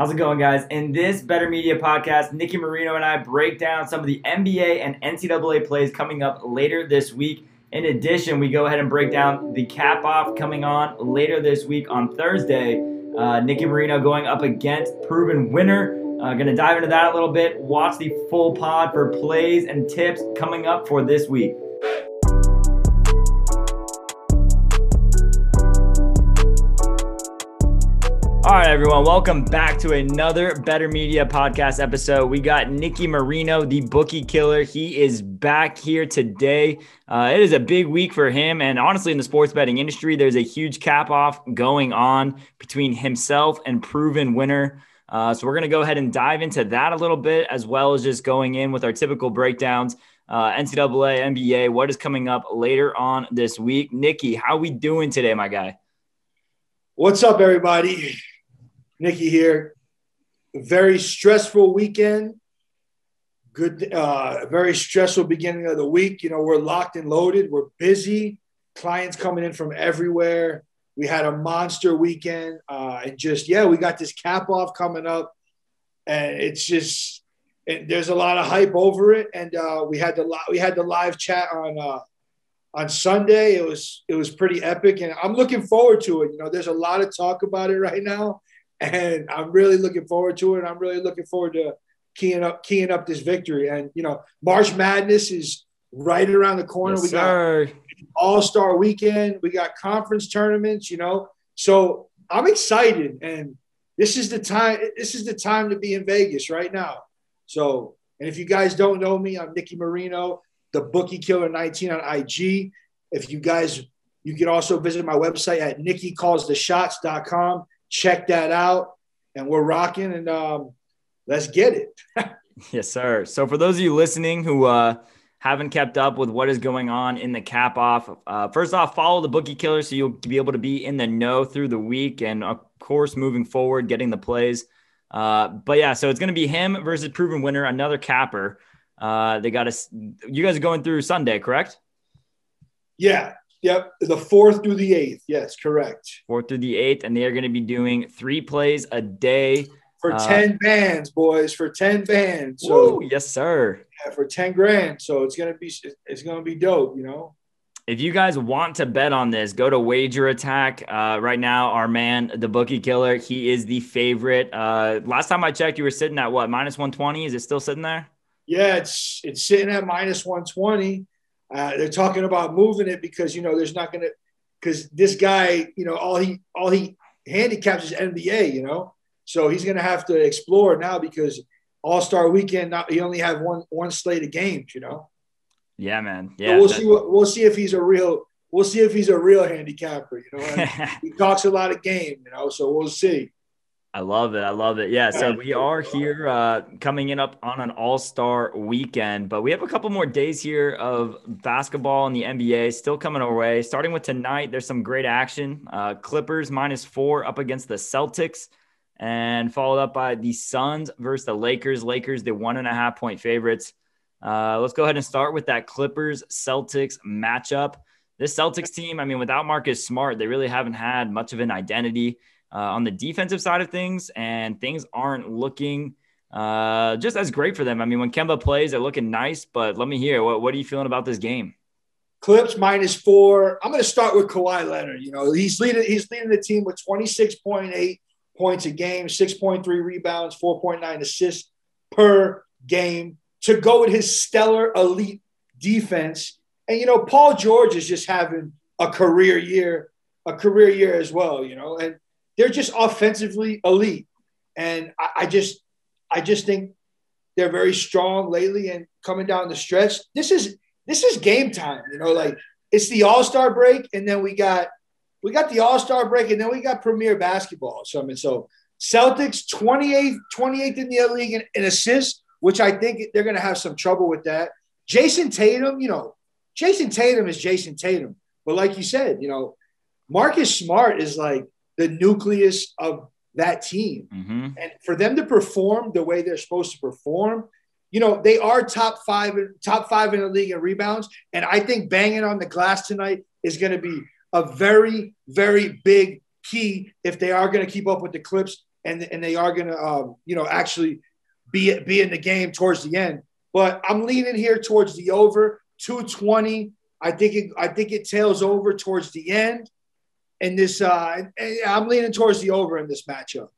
How's it going, guys? In this Better Media podcast, Nicky Marino and I break down some of the NBA and NCAA plays coming up later this week. In addition, we go ahead and break down the cap off coming on later this week on Thursday. Uh, Nicky Marino going up against Proven Winner. Uh, going to dive into that a little bit. Watch the full pod for plays and tips coming up for this week. All right, everyone, welcome back to another Better Media podcast episode. We got Nicky Marino, the bookie killer. He is back here today. Uh, it is a big week for him. And honestly, in the sports betting industry, there's a huge cap off going on between himself and proven winner. Uh, so we're going to go ahead and dive into that a little bit, as well as just going in with our typical breakdowns. Uh, NCAA, NBA, what is coming up later on this week? Nicky, how are we doing today, my guy? What's up, everybody? Nicky here. Very stressful weekend. Good, uh, very stressful beginning of the week. You know, we're locked and loaded. We're busy. Clients coming in from everywhere. We had a monster weekend, uh, and just yeah, we got this cap off coming up, and it's just there's a lot of hype over it. And uh, we had the we had the live chat on uh, on Sunday. It was it was pretty epic, and I'm looking forward to it. You know, there's a lot of talk about it right now, and I'm really looking forward to it. I'm really looking forward to keying up keying up this victory. And you know, March Madness is right around the corner. Yes, we sir. got All Star Weekend. We got conference tournaments. You know, so I'm excited, and this is the time. This is the time to be in Vegas right now. So, and if you guys don't know me, I'm Nicky Marino, the Bookie Killer 19 on IG. If you guys, you can also visit my website at nikkicallstheshots.com check that out. And we're rocking and um, let's get it. yes, sir. So for those of you listening who uh, haven't kept up with what is going on in the cap off, uh, first off, follow the bookie killer so you'll be able to be in the know through the week and of course moving forward, getting the plays. Uh, but yeah, so it's going to be him versus proven winner, another capper. Uh, they got us. You guys are going through Sunday, correct? Yeah, Yep, the fourth through the eighth. Yes, correct. Fourth through the eighth, and they are going to be doing three plays a day for uh, ten bands, boys. For ten bands. So woo, yes, sir. Yeah, for ten grand. So it's gonna be it's gonna be dope. You know. If you guys want to bet on this, go to Wager Attack. Uh, right now, our man, the bookie killer, he is the favorite. Uh, last time I checked, you were sitting at what minus one twenty? Is it still sitting there? Yeah, it's it's sitting at minus one twenty. Uh, they're talking about moving it because you know there's not going to because this guy you know all he all he handicaps is NBA you know so he's going to have to explore now because All Star Weekend not, he only have one one slate of games you know. Yeah, man. Yeah, so we'll see. What, we'll see if he's a real. We'll see if he's a real handicapper. You know, he talks a lot of game. You know, so we'll see. I love it. I love it. Yeah. So we are here uh, coming in up on an all star weekend, but we have a couple more days here of basketball in the NBA still coming our way. Starting with tonight, there's some great action. Uh, Clippers minus four up against the Celtics, and followed up by the Suns versus the Lakers. Lakers, the one and a half point favorites. Uh, let's go ahead and start with that Clippers Celtics matchup. This Celtics team, I mean, without Marcus Smart, they really haven't had much of an identity uh, on the defensive side of things, and things aren't looking uh, just as great for them. I mean, when Kemba plays, they're looking nice, but let me hear what, what are you feeling about this game? Clips minus four. I'm going to start with Kawhi Leonard. You know, he's leading he's leading the team with 26.8 points a game, 6.3 rebounds, 4.9 assists per game to go with his stellar elite defense. And you know, Paul George is just having a career year, a career year as well. You know, and they're just offensively elite. And I, I just I just think they're very strong lately and coming down the stretch. This is this is game time, you know, like it's the all-star break, and then we got we got the all-star break, and then we got premier basketball. So I mean, so Celtics 28th, 28th in the league in, in assists, which I think they're gonna have some trouble with that. Jayson Tatum, you know, Jayson Tatum is Jayson Tatum. But like you said, you know, Marcus Smart is like the nucleus of that team. Mm-hmm. And for them to perform the way they're supposed to perform, you know, they are top five, top five in the league in rebounds. And I think banging on the glass tonight is going to be a very, very big key if they are going to keep up with the Clips and and they are going to um, you know actually be be in the game towards the end. But I'm leaning here towards the over 220. I think it I think it tails over towards the end. And this uh, I'm leaning towards the over in this matchup.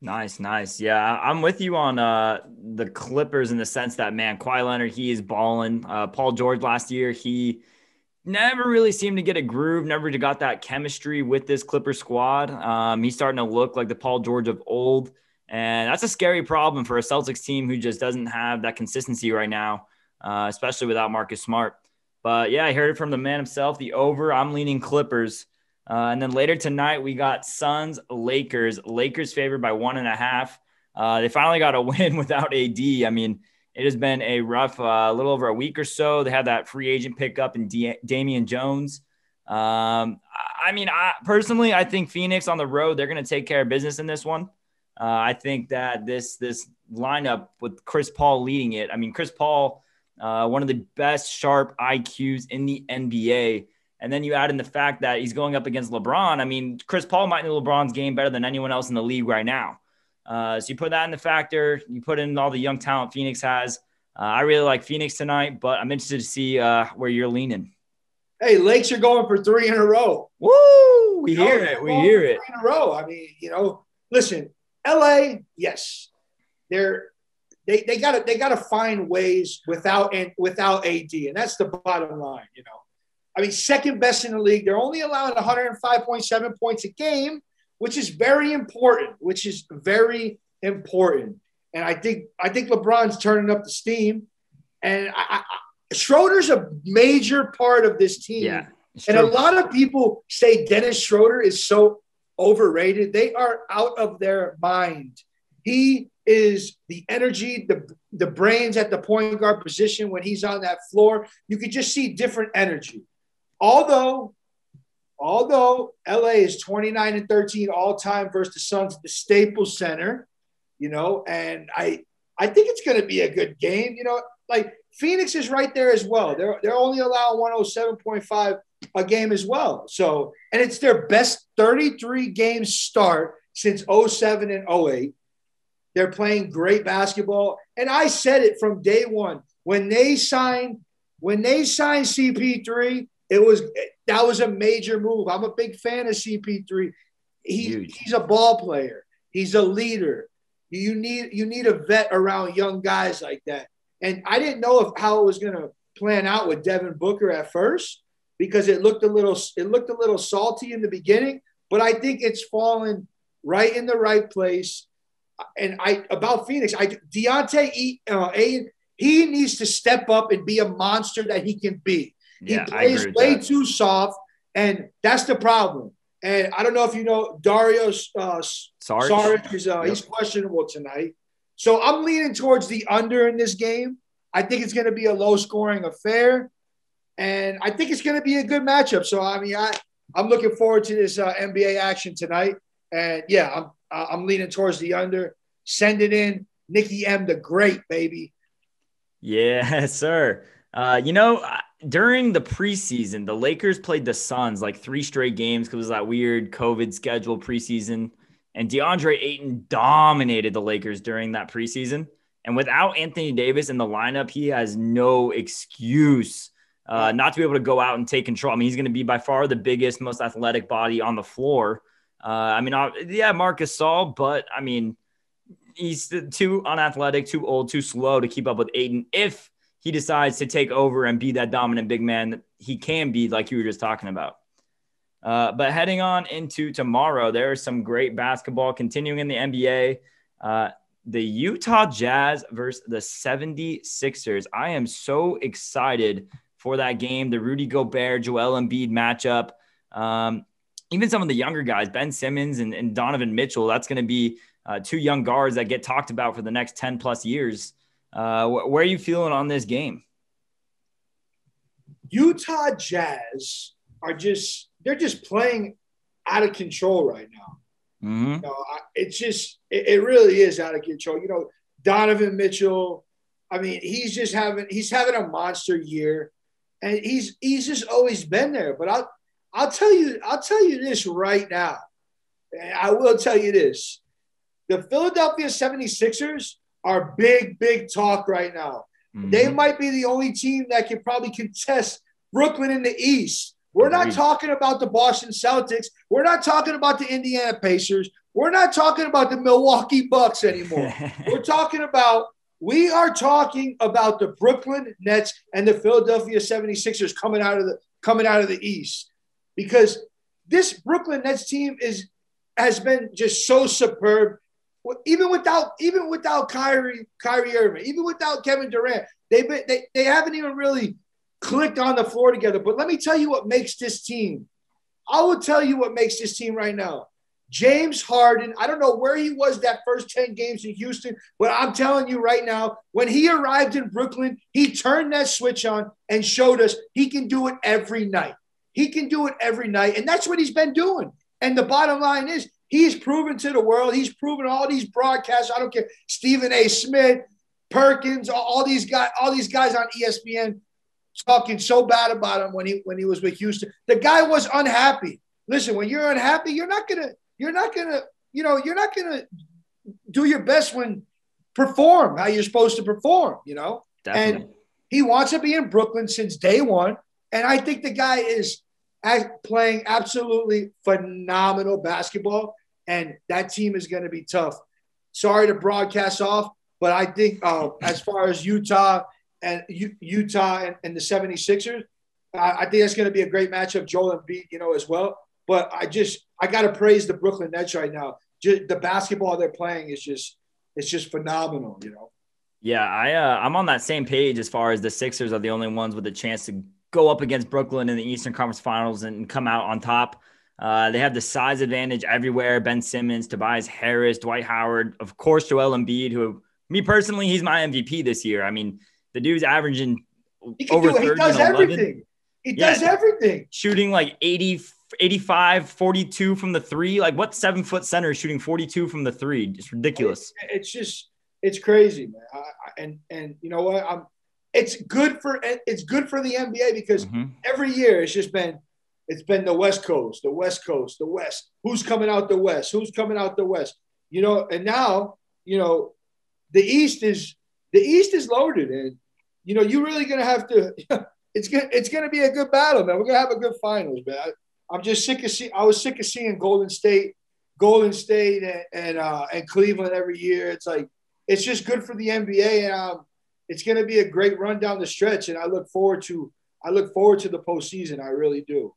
Nice, nice. Yeah, I'm with you on uh, the Clippers in the sense that man, Kawhi Leonard, he is balling. Uh, Paul George last year, he never really seemed to get a groove, never got that chemistry with this Clipper squad. Um, he's starting to look like the Paul George of old, and that's a scary problem for a Celtics team who just doesn't have that consistency right now, uh, especially without Marcus Smart. But yeah, I heard it from the man himself. The over, I'm leaning Clippers. Uh, and then later tonight, we got Suns, Lakers. Lakers favored by one and a half. Uh, they finally got a win without AD. I mean, it has been a rough, uh, little over a week or so. They had that free agent pickup in D- Damian Jones. Um, I mean, I personally, I think Phoenix on the road, they're going to take care of business in this one. Uh, I think that this this lineup with Chris Paul leading it. I mean, Chris Paul, uh, one of the best sharp IQs in the NBA. And then you add in the fact that he's going up against LeBron. I mean, Chris Paul might know LeBron's game better than anyone else in the league right now. Uh, so you put that in the factor, you put in all the young talent Phoenix has. Uh, I really like Phoenix tonight, but I'm interested to see uh, where you're leaning. Hey, Lakes you're going for three in a row. Woo! We you hear know, it. We hear it. in a row. I mean, you know, listen, LA, yes, they're they they got to they got to find ways without and without AD, and that's the bottom line. You know, I mean, second best in the league. They're only allowing 105.7 points a game, which is very important. Which is very important. And I think I think LeBron's turning up the steam. And I, I, Schroeder's a major part of this team. Yeah, and a lot of people say Dennis Schroeder is so overrated. They are out of their mind. He is the energy, the, the brains at the point guard position when he's on that floor. You could just see different energy. Although, although LA is 29 and 13 all time versus the Suns at the Staples Center, you know, and I I think it's going to be a good game. You know, like Phoenix is right there as well. They're they're only allowing 107.5 a game as well. So, and it's their best 33 game start since 07 and 08. They're playing great basketball. And I said it from day one. When they signed, when they signed CP3, it was that was a major move. I'm a big fan of CP3. He, he's a ball player. He's a leader. You need you need a vet around young guys like that. And I didn't know if how it was going to plan out with Devin Booker at first because it looked a little it looked a little salty in the beginning, but I think it's fallen right in the right place. And I about Phoenix, I Deontay uh, he needs to step up and be a monster that he can be. Yeah, he plays way that. too soft, and that's the problem. And I don't know if you know Dario uh, Saric. Saric is uh, yep. he's questionable tonight. So I'm leaning towards the under in this game. I think it's going to be a low scoring affair, and I think it's going to be a good matchup. So I mean, I I'm looking forward to this uh, NBA action tonight. And yeah, I'm I'm leaning towards the under. Send it in, Nicky M, the great baby. Yeah, sir. Uh, you know, during the preseason, the Lakers played the Suns like three straight games because of that weird COVID schedule preseason. And DeAndre Ayton dominated the Lakers during that preseason. And without Anthony Davis in the lineup, he has no excuse uh, not to be able to go out and take control. I mean, he's going to be by far the biggest, most athletic body on the floor. Uh, I mean, uh, yeah, Marcus Gasol, but I mean, he's too unathletic, too old, too slow to keep up with Ayton. If he decides to take over and be that dominant big man that he can be, like you were just talking about. Uh, but heading on into tomorrow, there is some great basketball continuing in the NBA. Uh, the Utah Jazz versus the 76ers. I am so excited for that game. The Rudy Gobert, Joel Embiid matchup. Um, even some of the younger guys, Ben Simmons and, and Donovan Mitchell, that's going to be uh, two young guards that get talked about for the next 10 plus years. Uh, where are you feeling on this game? Utah Jazz are just they're just playing out of control right now. Mm-hmm. You know, it's just it, it, really is out of control. You know, Donovan Mitchell. I mean, he's just having he's having a monster year, and he's he's just always been there. But I'll I'll tell you I'll tell you this right now. I will tell you this. the Philadelphia 76ers are big, big talk right now. Mm-hmm. They might be the only team that can probably contest Brooklyn in the East. We're not talking about the Boston Celtics. We're not talking about the Indiana Pacers. We're not talking about the Milwaukee Bucks anymore. We're talking about we are talking about the Brooklyn Nets and the Philadelphia 76ers coming out of the coming out of the East. Because this Brooklyn Nets team is has been just so superb. Even without even without Kyrie, Kyrie Irving, even without Kevin Durant, they've been, they, they haven't even really clicked on the floor together. But let me tell you what makes this team. I will tell you what makes this team right now. James Harden, I don't know where he was that first 10 games in Houston, but I'm telling you right now, when he arrived in Brooklyn, he turned that switch on and showed us he can do it every night. He can do it every night. And that's what he's been doing. And the bottom line is, he's proven to the world, he's proven all these broadcasts. I don't care, Stephen A. Smith, Perkins, all these guys, all these guys on ESPN talking so bad about him when he when he was with Houston. The guy was unhappy. Listen, when you're unhappy, you're not gonna you're not gonna you know you're not gonna do your best when perform how you're supposed to perform. You know, Definitely. and he wants to be in Brooklyn since day one, and I think the guy is playing absolutely phenomenal basketball, and that team is going to be tough. Sorry to broadcast off, but I think uh, as far as Utah and U- Utah and, and, the 76ers. I, I think that's going to be a great matchup, Joel Embiid, you know, as well. But I just I got to praise the Brooklyn Nets right now. Just, the basketball they're playing is just it's just phenomenal, you know. Yeah, I uh, I'm on that same page as far as the Sixers are the only ones with a chance to go up against Brooklyn in the Eastern Conference Finals and come out on top. Uh, they have the size advantage everywhere. Ben Simmons, Tobias Harris, Dwight Howard, of course, Joel Embiid, who me personally, he's my MVP this year. I mean, the dude's averaging he over do, 30 He does everything. He yeah, does everything. Shooting like 80, 85, 42 from the three. Like what seven foot center is shooting 42 from the three? It's ridiculous. It's just, it's crazy, man. I, and, and you know what? I'm, it's good for, it's good for the NBA because mm-hmm. every year it's just been, it's been the West Coast, the West Coast, the West. Who's coming out the West? Who's coming out the West? You know, and now, you know, the East is the East is loaded, and you know you're really gonna have to. it's gonna it's gonna be a good battle, man. We're gonna have a good finals, man. I, am just sick of seeing. I was sick of seeing Golden State, Golden State, and and, uh, and Cleveland every year. It's like it's just good for the NBA, and um, it's gonna be a great run down the stretch. And I look forward to I look forward to the postseason. I really do.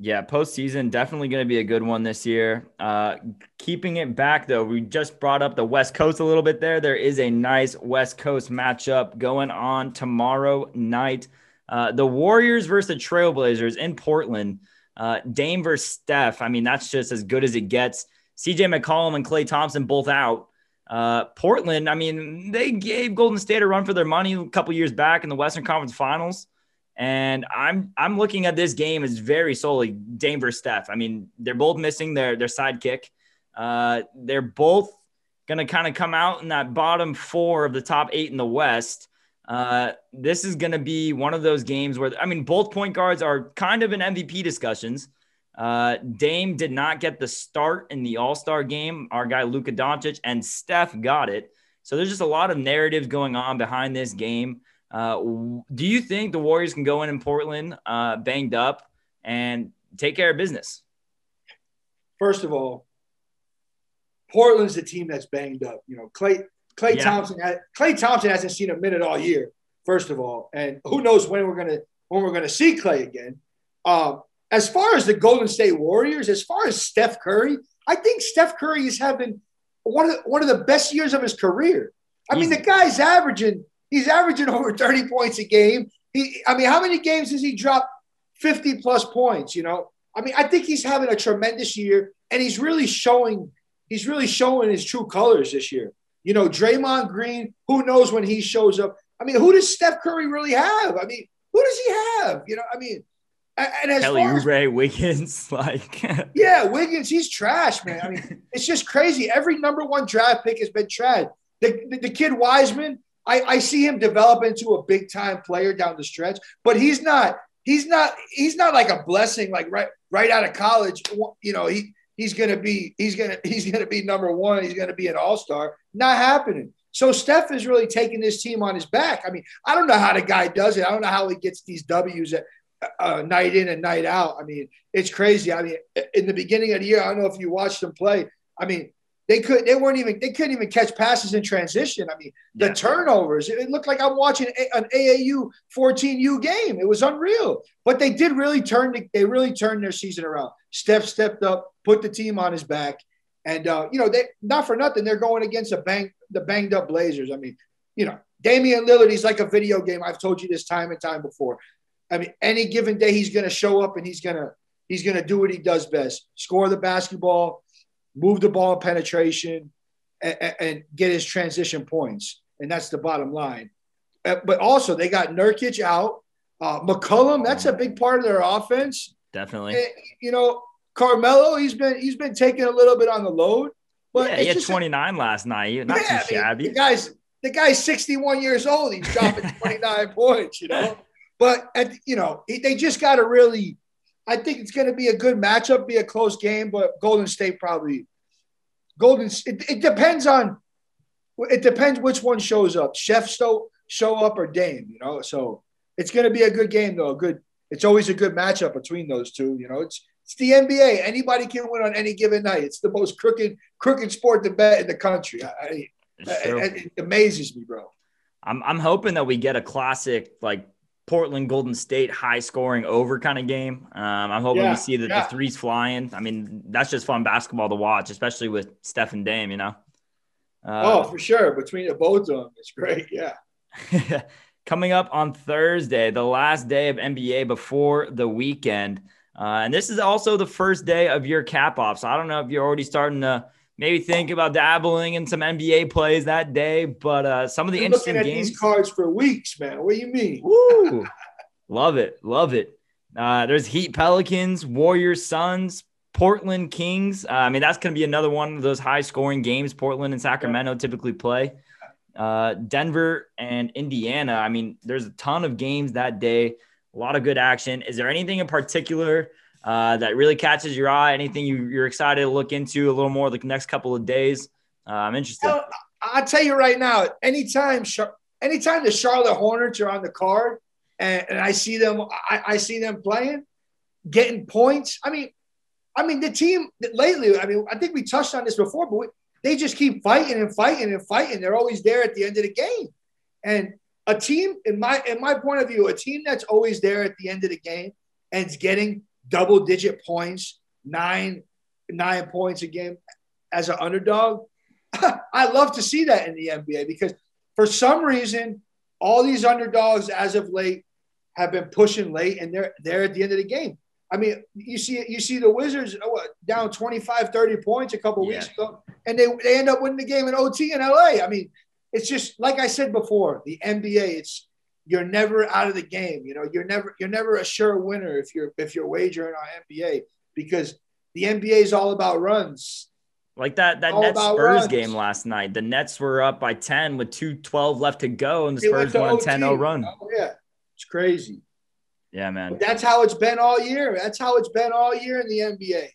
Yeah, postseason definitely going to be a good one this year. Uh, keeping it back though, we just brought up the West Coast a little bit there. There is a nice West Coast matchup going on tomorrow night. Uh, the Warriors versus the Trailblazers in Portland. Uh, Dame versus Steph. I mean, that's just as good as it gets. CJ McCollum and Klay Thompson both out. Uh, Portland, I mean, they gave Golden State a run for their money a couple years back in the Western Conference Finals. And I'm I'm looking at this game as very solely Dame versus Steph. I mean, they're both missing their their sidekick. Uh, they're both going to kind of come out in that bottom four of the top eight in the West. Uh, this is going to be one of those games where I mean, both point guards are kind of in MVP discussions. Uh, Dame did not get the start in the All Star game. Our guy Luka Doncic and Steph got it. So there's just a lot of narratives going on behind this game. Uh, do you think the Warriors can go in in Portland uh, banged up and take care of business? First of all, Portland's the team that's banged up. You know, Klay Klay yeah. Thompson Klay Thompson hasn't seen a minute all year. First of all, and who knows when we're gonna when we're gonna see Klay again. Um, as far as the Golden State Warriors, as far as Steph Curry, I think Steph Curry is having one of the, one of the best years of his career. I mean, the guy's averaging He's averaging over 30 points a game. He, I mean, how many games has he dropped 50 plus points? You know, I mean, I think he's having a tremendous year, and he's really showing. He's really showing his true colors this year. You know, Draymond Green. Who knows when he shows up? I mean, who does Steph Curry really have? I mean, who does he have? You know, I mean, and as Kelly Oubre, Wiggins, like yeah, Wiggins, he's trash, man. I mean, it's just crazy. Every number one draft pick has been trash. The, the, the kid Wiseman, I, I see him develop into a big time player down the stretch, but he's not. He's not. He's not like a blessing. Like right, right out of college, you know. He he's gonna be he's gonna he's gonna be number one. He's gonna be an all star. Not happening. So Steph is really taking this team on his back. I mean, I don't know how the guy does it. I don't know how he gets these W's at, uh, night in and night out. I mean, it's crazy. I mean, in the beginning of the year, I don't know if you watched him play. I mean, they could they weren't even they couldn't even catch passes in transition. I mean, the turnovers. It looked like I'm watching an AAU 14U game. It was unreal. But they did really turn they really turned their season around. Steph stepped up, put the team on his back, and uh, you know they not for nothing they're going against a bang the banged up Blazers. I mean, you know, Damian Lillard. He's like a video game. I've told you this time and time before. I mean, any given day he's going to show up and he's going to he's going to do what he does best: score the basketball move the ball in penetration, and, and, get his transition points. And that's the bottom line. Uh, but also, they got Nurkic out. Uh, McCollum, that's a big part of their offense. Definitely. And, you know, Carmelo, he's been he's been taking a little bit on the load. But yeah, he had 29 a, last night. Not yeah, too shabby. I mean, the guy's the guy's 61 years old. He's dropping 29 points, you know. But at, you know, they just got to really I think it's going to be a good matchup, be a close game, but Golden State probably Golden. It, it depends on. It depends which one shows up. Steph show show up or Dame. You know, so it's going to be a good game though. Good. It's always a good matchup between those two. You know, it's it's the NBA. Anybody can win on any given night. It's the most crooked crooked sport to bet in the country. I, I, it, it amazes me, bro. I'm I'm hoping that we get a classic like Portland Golden State high scoring over kind of game. Um, I'm hoping yeah, we see the, yeah. the, threes flying. I mean, that's just fun basketball to watch, especially with Steph and Dame, you know? Uh, oh, for sure. Between the both of them, it's great. Yeah. Coming up on Thursday, the last day of NBA before the weekend. Uh, and this is also the first day of your cap off. So I don't know if you're already starting to maybe think about dabbling in some NBA plays that day. But uh, some of the interesting looking at games. these cards for weeks, man. What do you mean? Woo! love it, love it. Uh, there's Heat, Pelicans, Warriors, Suns, Portland Kings. Uh, I mean, that's going to be another one of those high scoring games Portland and Sacramento yeah. typically play. Uh, Denver and Indiana. I mean, there's a ton of games that day. A lot of good action. Is there anything in particular uh, that really catches your eye? Anything you, are excited to look into a little more the next couple of days? Uh, I'm interested. I'll tell you right now, anytime, anytime the Charlotte Hornets are on the card and, and I see them, I, I see them playing, getting points. I mean, I mean, the team lately, I mean, I think we touched on this before, but we, they just keep fighting and fighting and fighting. They're always there at the end of the game. And a team, in my in my point of view, a team that's always there at the end of the game and is getting double digit points, nine nine points a game as an underdog. I love to see that in the NBA because for some reason, all these underdogs as of late have been pushing late and they're they're at the end of the game. I mean, you see you see the Wizards uh, what, down 25, 30 points a couple yeah. weeks ago, and they, they end up winning the game in OT in LA. I mean, it's just like I said before, the NBA, it's you're never out of the game. You know, you're never you're never a sure winner if you're if you're wagering on NBA because the NBA is all about runs. Like that that Nets Spurs runs. game last night. The Nets were up by 10 with 212 left to go, and the Spurs won a 10-0 run. Oh, yeah. It's crazy. Yeah, man. But that's how it's been all year. That's how it's been all year in the NBA.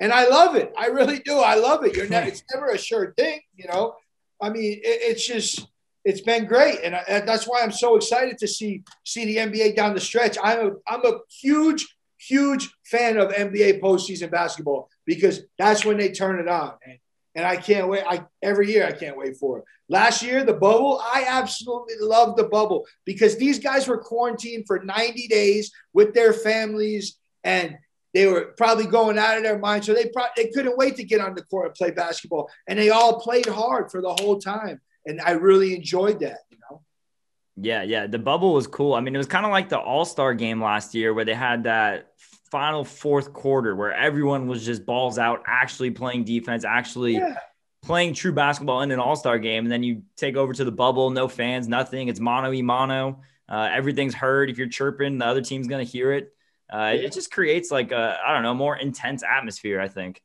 And I love it. I really do. I love it. You're never it's never a sure thing, you know. I mean, it, it's just it's been great, and, I, and, that's why I'm so excited to see see the NBA down the stretch. I'm a I'm a huge huge fan of NBA postseason basketball because that's when they turn it on, and, and I can't wait. I every year I can't wait for it. Last year the bubble, I absolutely loved the bubble because these guys were quarantined for 90 days with their families and they were probably going out of their mind. So they probably they couldn't wait to get on the court and play basketball. And they all played hard for the whole time and I really enjoyed that. You know. Yeah, yeah. The bubble was cool. I mean, it was kind of like the All Star game last year where they had that final fourth quarter where everyone was just balls out, actually playing defense, actually. Yeah. Playing true basketball in an all star game, and then you take over to the bubble, no fans, nothing. It's mono e mono. Uh, everything's heard. If you're chirping, the other team's gonna hear it. Uh. It just creates like a I don't know more intense atmosphere. I think.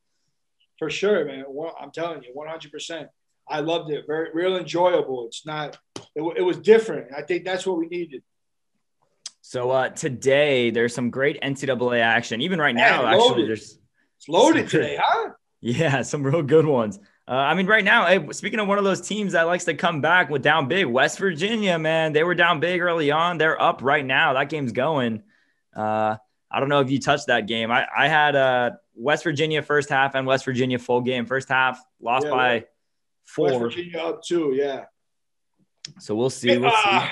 For sure, man. Well, I'm telling you, 100. percent I loved it. Very real enjoyable. It's not. It, it was different. I think that's what we needed. So uh, today there's some great NCAA action. Even right now, Man, actually, there's it's loaded today, huh? Yeah, some real good ones. Uh, I mean, right now, hey, speaking of one of those teams that likes to come back with down big, West Virginia, man, they were down big early on. They're up right now. That game's going. Uh, I don't know if you touched that game. I, I had uh, West Virginia first half and West Virginia full game. First half lost yeah, by four. West Virginia up two, yeah. So we'll see. We'll see. Uh,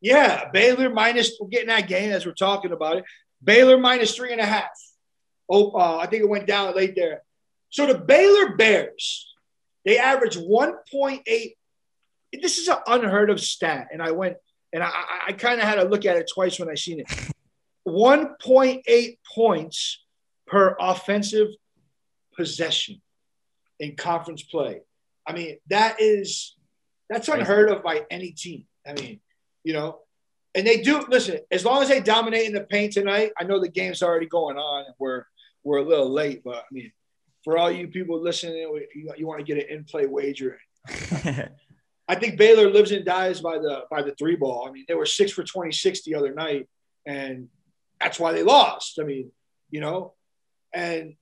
yeah, Baylor minus. We're getting that game as we're talking about it. Baylor minus three and a half. Oh, uh, I think it went down late there. So the Baylor Bears, they average 1.8. This is an unheard of stat. And I went and I, I kind of had to look at it twice when I seen it. 1.8 points per offensive possession in conference play. I mean, that is that's unheard of by any team. I mean, you know, and they do listen, as long as they dominate in the paint tonight, I know the game's already going on. We're we're a little late, but I mean, for all you people listening, you, you want to get an in-play wager. I think Baylor lives and dies by the by the three ball. I mean, they were six for 26 the other night, and that's why they lost. I mean, you know, and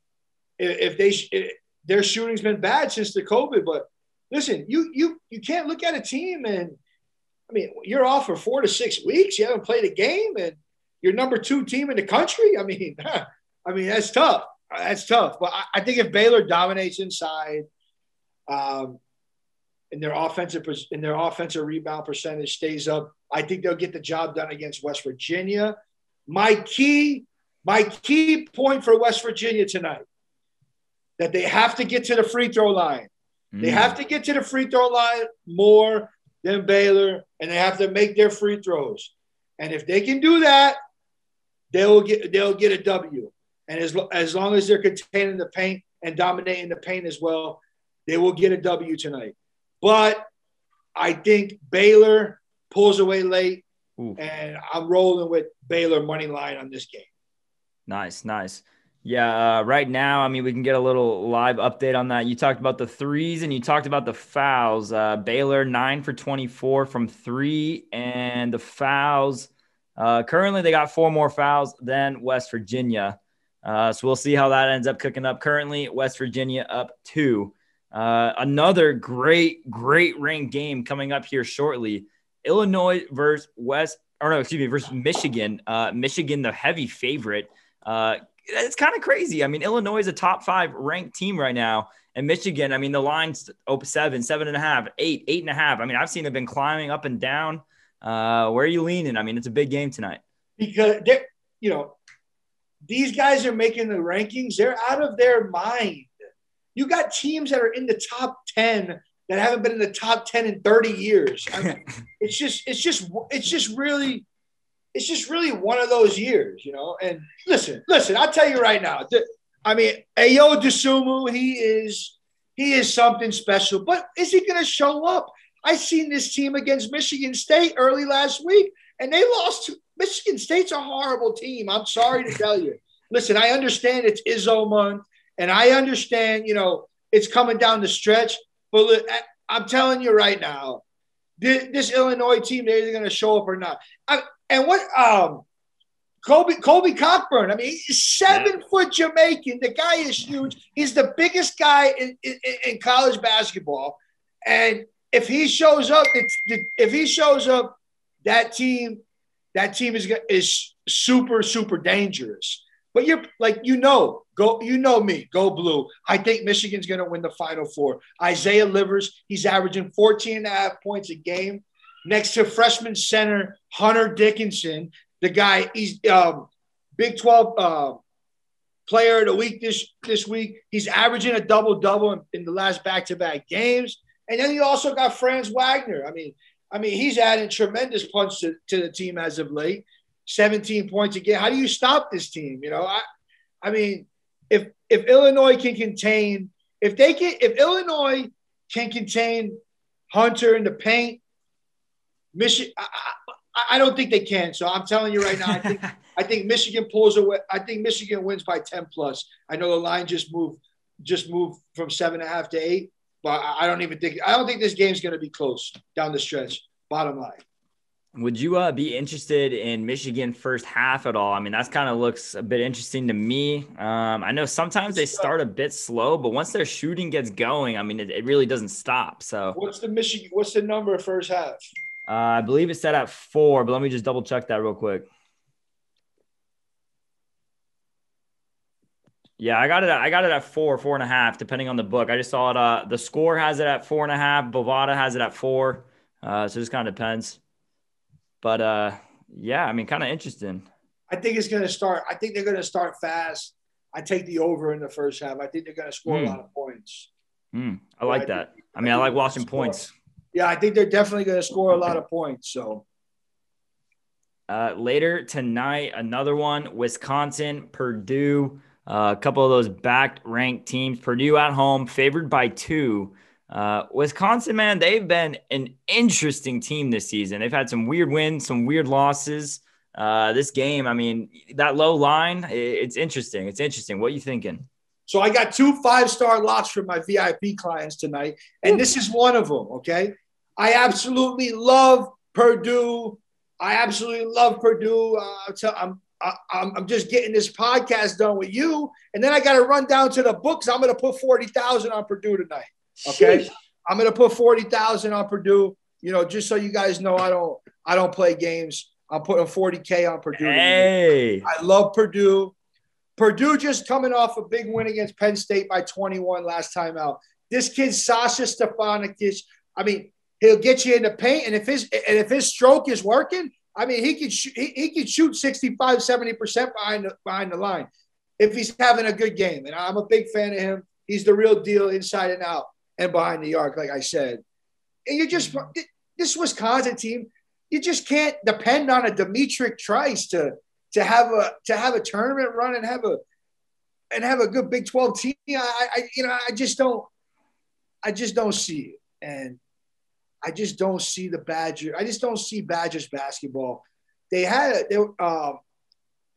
if they if their shooting's been bad since the COVID, but listen, you you you can't look at a team and I mean, you're off for four to six weeks. You haven't played a game, and you're number two team in the country. I mean, I mean that's tough. That's tough. But I, I think if Baylor dominates inside, um, and their offensive in their offensive rebound percentage stays up, I think they'll get the job done against West Virginia. My key, my key point for West Virginia tonight that they have to get to the free throw line. Mm. They have to get to the free throw line more than Baylor, and they have to make their free throws. And if they can do that, they'll get they'll get a W. And as, as long as they're containing the paint and dominating the paint as well, they will get a W tonight. But I think Baylor pulls away late, Ooh. and I'm rolling with Baylor money line on this game. Nice, nice. Yeah, uh, right now, I mean, we can get a little live update on that. You talked about the threes and you talked about the fouls. Uh, Baylor, nine for 24 from three, and the fouls. Uh, currently, they got four more fouls than West Virginia. Uh, so we'll see how that ends up cooking up. Currently, West Virginia up two. Uh, another great, great ranked game coming up here shortly. Illinois versus West, or no, excuse me, versus Michigan. Uh, Michigan, the heavy favorite it's kind of crazy. I mean, Illinois is a top five ranked team right now. And Michigan, I mean, the line's open seven, seven and a half, eight, eight and a half. I mean, I've seen it been climbing up and down. Uh, where are you leaning? I mean, it's a big game tonight. Because they're, you know, these guys are making the rankings. They're out of their mind. You got teams that are in the top 10 that haven't been in the top 10 in 30 years. I mean, it's just, it's just, it's just really it's just really one of those years, you know. And listen, listen, I'll tell you right now. I mean, Ayo Dosunmu, he is he is something special, but is he going to show up? I seen this team against Michigan State early last week, and they lost. To, Michigan State's a horrible team. I'm sorry to tell you. Listen, I understand it's Izzo month, and I understand, you know, it's coming down the stretch. But I'm telling you right now, this, Illinois team, they're either going to show up or not. I, and what um Kofi Kofi Cockburn, I mean, he's seven yeah. foot Jamaican. The guy is huge. He's the biggest guy in, in, in college basketball. And if he shows up, if he shows up, that team, that team is is super super dangerous. But you're like you know, go you know me, go blue. I think Michigan's going to win the Final Four. Isaiah Livers, he's averaging 14 and a half points a game next to freshman center Hunter Dickinson. The guy, he's um, Big 12 uh, player of the week this, this week. He's averaging a double double in, in, the last back to back games. And then you also got Franz Wagner. I mean, I mean, he's adding tremendous punch to, to the team as of late. 17 points a game. How do you stop this team? You know, I, I mean, if if Illinois can contain, if they can, if Illinois can contain Hunter in the paint Michigan, I, I, don't think they can. So I'm telling you right now, I think I think Michigan pulls away. I think Michigan wins by 10 plus. I know the line just moved just moved from seven and a half to eight, but I don't even think I don't think this game's going to be close down the stretch. Bottom line. Would you uh, be interested in Michigan first half at all? I mean, that's kind of looks a bit interesting to me. Um, I know sometimes they start a bit slow, but once their shooting gets going, I mean, it, it really doesn't stop. So, what's the Michigan? What's the number first half? Uh, I believe it's set at four, but let me just double check that real quick. Yeah, I got it. At, I got it at four, four and a half, depending on the book. I just saw it. Uh, the score has it at four and a half. Bovada has it at four. Uh, so it just kind of depends. But uh, yeah, I mean, kind of interesting. I think it's going to start. I think they're going to start fast. I take the over in the first half. I think they're going to score mm. a hmm. lot of points. Mm, I like yeah, that. I, I mean, I like watching points. Yeah, I think they're definitely going to score a lot of points. So uh, later tonight, another one: Wisconsin, Purdue. Uh, a couple of those backed ranked teams. Purdue at home, favored by two. Uh, Wisconsin, man, they've been an interesting team this season. They've had some weird wins, some weird losses. Uh, this game, I mean, that low line, it's interesting. It's interesting. What are you thinking? So I got two five star lots for my VIP clients tonight, and this is one of them. Okay, I absolutely love Purdue. I absolutely love Purdue. Uh, I'm I'm, I'm just getting this podcast done with you, and then I got to run down to the books. I'm going to put forty thousand on Purdue tonight. Okay, Sheesh. I'm gonna put forty thousand on Purdue. You know, just so you guys know, I don't I don't play games. I'm putting 40k on Purdue. Hey, I love Purdue. Purdue just coming off a big win against Penn State by 21 last time out. This kid Sasha Stefanovic, I mean, he'll get you in the paint, and if his and if his stroke is working, I mean, he could he, he could shoot 65, 70 percent behind the, behind the line if he's having a good game. And I'm a big fan of him. He's the real deal inside and out and behind the arc, like I said. And you just this Wisconsin team, you just can't depend on a D'Mitrik Trice to to have a to have a tournament run and have a and have a good Big 12 team. I, I you know I just don't I just don't see it. And I just don't see the Badger. I just don't see Badgers basketball. They had they were um,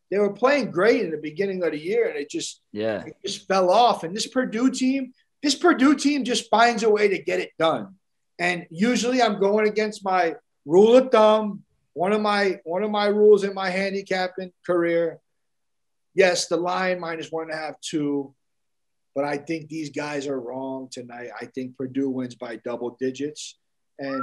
they were playing great in the beginning of the year, and it just yeah it just fell off. And this Purdue team, this Purdue team just finds a way to get it done. And usually I'm going against my rule of thumb, one of my one of my rules in my handicapping career. Yes, the line minus one and a half, two. But I think these guys are wrong tonight. I think Purdue wins by double digits. And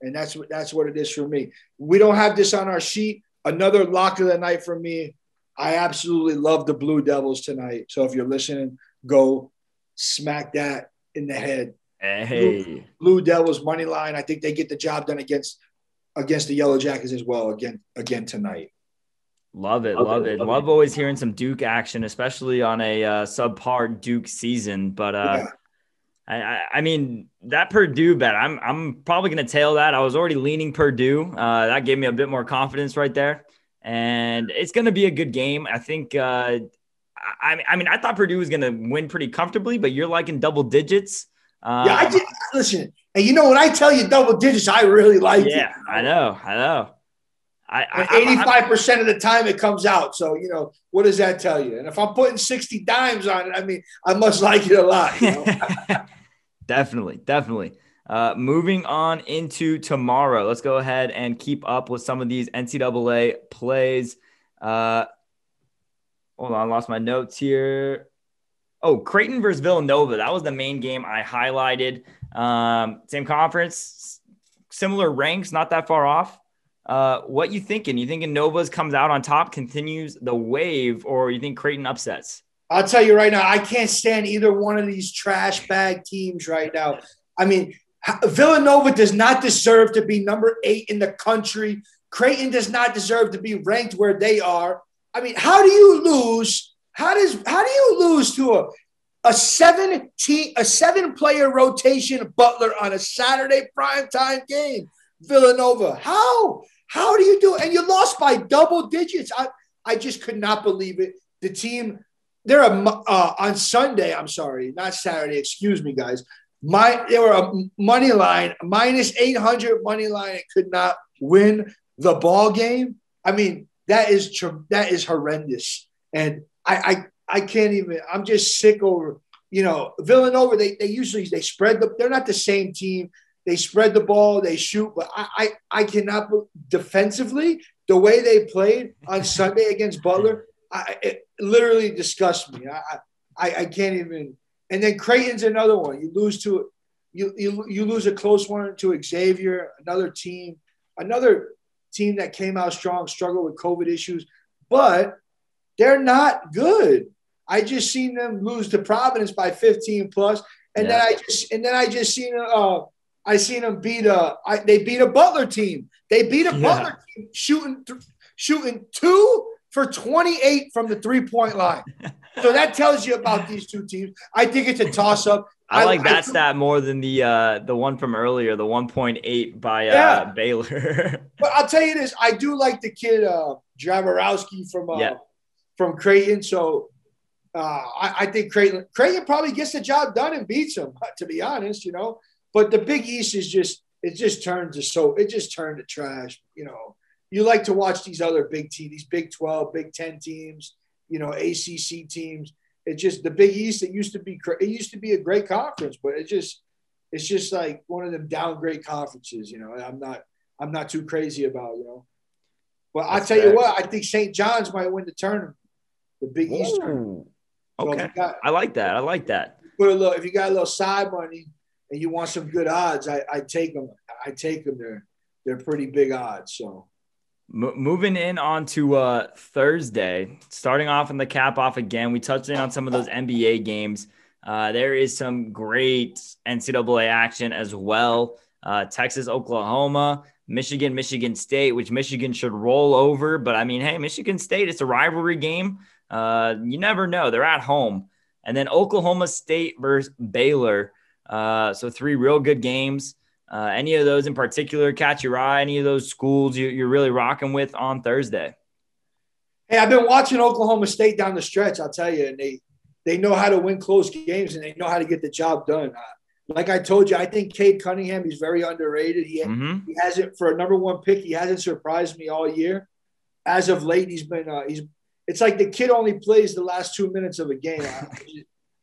and that's what that's what it is for me. We don't have this on our sheet. Another lock of the night for me. I absolutely love the Blue Devils tonight. So if you're listening, go smack that in the head. Hey, Blue, Blue Devils money line. I think they get the job done against against the Yellow Jackets as well again again tonight. Love it, love, love it. Love, love it. always hearing some Duke action, especially on a uh, subpar Duke season. But uh, yeah. I, I mean that Purdue bet, I'm I'm probably gonna tail that. I was already leaning Purdue. Uh, that gave me a bit more confidence right there, and it's gonna be a good game. I think uh, I, I mean, I thought Purdue was going to win pretty comfortably, but you're like in double digits. Um, yeah, I did. Listen, and you know when I tell you double digits, I really like yeah, it. Yeah, I know, I know. I Eighty-five percent of the time it comes out. So you know what does that tell you? And if I'm putting sixty dimes on it, I mean, I must like it a lot. You know? definitely, definitely. Uh, moving on into tomorrow, let's go ahead and keep up with some of these NCAA plays. Uh, hold on, I lost my notes here. Oh, Creighton versus Villanova. That was the main game I highlighted. Um, same conference, similar ranks, not that far off. Uh, what you thinking? You thinking Nova's comes out on top, continues the wave, or you think Creighton upsets? I'll tell you right now, I can't stand either one of these trash bag teams right now. I mean, Villanova does not deserve to be number eight in the country. Creighton does not deserve to be ranked where they are. I mean, how do you lose? How does how do you lose to a a seven team, a seven player rotation Butler on a Saturday primetime game, Villanova? How how do you do it? And you lost by double digits. I I just could not believe it. The team they're a uh, on Sunday. I'm sorry, not Saturday. Excuse me, guys. My they were a money line minus 800 money line. It could not win the ball game. I mean, that is that is horrendous. And I, I I can't even. I'm just sick over. You know, Villanova. They they usually they spread the. They're not the same team. they spread the ball, they shoot, but I, I, I cannot defensively the way they played on Sunday against Butler. I, it literally disgusts me. I, I, I can't even. And then Creighton's another one. You lose to you, you you lose a close one to Xavier, another team, another team that came out strong, struggled with COVID issues, but they're not good. I just seen them lose to Providence by 15 plus, and yeah. then I just and then I just seen uh I seen them beat a I, they beat a Butler team. They beat a yeah. Butler team shooting th- shooting two for 28 from the three point line. so that tells you about these two teams. I think it's a toss up. I, I like that I, stat more than the uh, the one from earlier, the 1.8 by uh, yeah. Baylor. but I'll tell you this: I do like the kid uh, Zegarowski from uh, yeah. from Creighton. So uh, I, I, think Creighton Creighton probably gets the job done and beats them. To be honest, you know. But the Big East is just it just turned to so it just turned to trash. You know, you like to watch these other big teams, these Big Twelve, Big Ten teams. You know, ACC teams it just the Big East. It used to be it used to be a great conference, but it just it's just like one of them downgrade conferences. You know, I'm not I'm not too crazy about you know. But I tell fair. you what, I think St. John's might win the tournament, the Big Ooh. East tournament. So got, I like that. I like that. Put a little if you got a little side money and you want some good odds, I, I take them. I take them. They're they're pretty big odds. So moving in on to uh, Thursday, starting off in the cap off again. We touched in on some of those NBA games. Uh, there is some great NCAA action as well. Uh, Texas, Oklahoma, Michigan, Michigan State, which Michigan should roll over. But I mean, hey, Michigan State, it's a rivalry game. Uh, you never know. They're at home. And then Oklahoma State versus Baylor. Uh, so three real good games. Uh, any of those in particular catch your eye? Any of those schools you, are really rocking with on Thursday? Hey, I've been watching Oklahoma State down the stretch. I'll tell you, and they they know how to win close games and they know how to get the job done. Uh, like I told you, I think Cade Cunningham is very underrated. He, mm-hmm. he hasn't for a number one pick. He hasn't surprised me all year. As of late, he's been uh, he's. It's like the kid only plays the last two minutes of a game. I,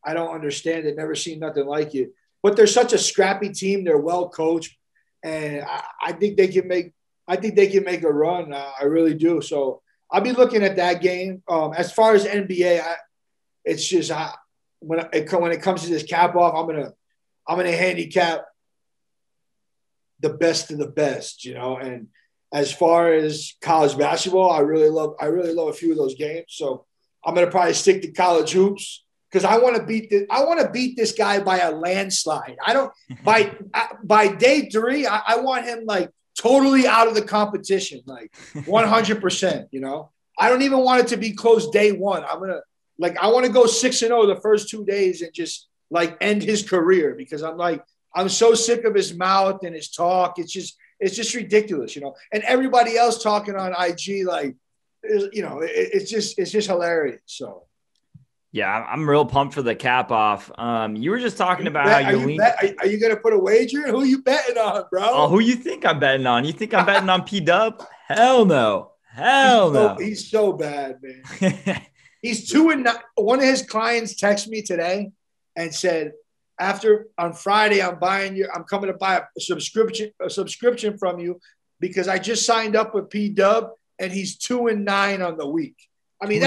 I don't understand it. Never seen nothing like it but they're such a scrappy team. They're well coached, and I, I think they can make. I think they can make a run. Uh, I really do. So I'll be looking at that game. Um, as far as NBA, I, it's just I, when it when it comes to this cap off, I'm gonna I'm gonna handicap the best of the best, you know. And as far as college basketball, I really love I really love a few of those games. So I'm gonna probably stick to college hoops because I want to beat this. I want to beat this guy by a landslide. I don't by by day three. I, I want him like totally out of the competition, like 100. percent You know, I don't even want it to be close day one. I'm gonna like I want to go six and zero oh the first two days and just like end his career because I'm like I'm so sick of his mouth and his talk. It's just it's just ridiculous, you know. And everybody else talking on IG like, you know, it, it's just it's just hilarious. So. Yeah, I'm real pumped for the cap off. Um, you were just talking about bet, how you, lean- bet, are, are, you going to put a wager? Who are you betting on, bro? Oh, who you think I'm betting on? You think I'm betting on P Dub? Hell no, hell he's no. So, he's so bad, man. he's two and nine. One of his clients texted me today and said, after on Friday, I'm buying you. I'm coming to buy a subscription, a subscription from you because I just signed up with P Dub and he's two and nine on the week. I mean,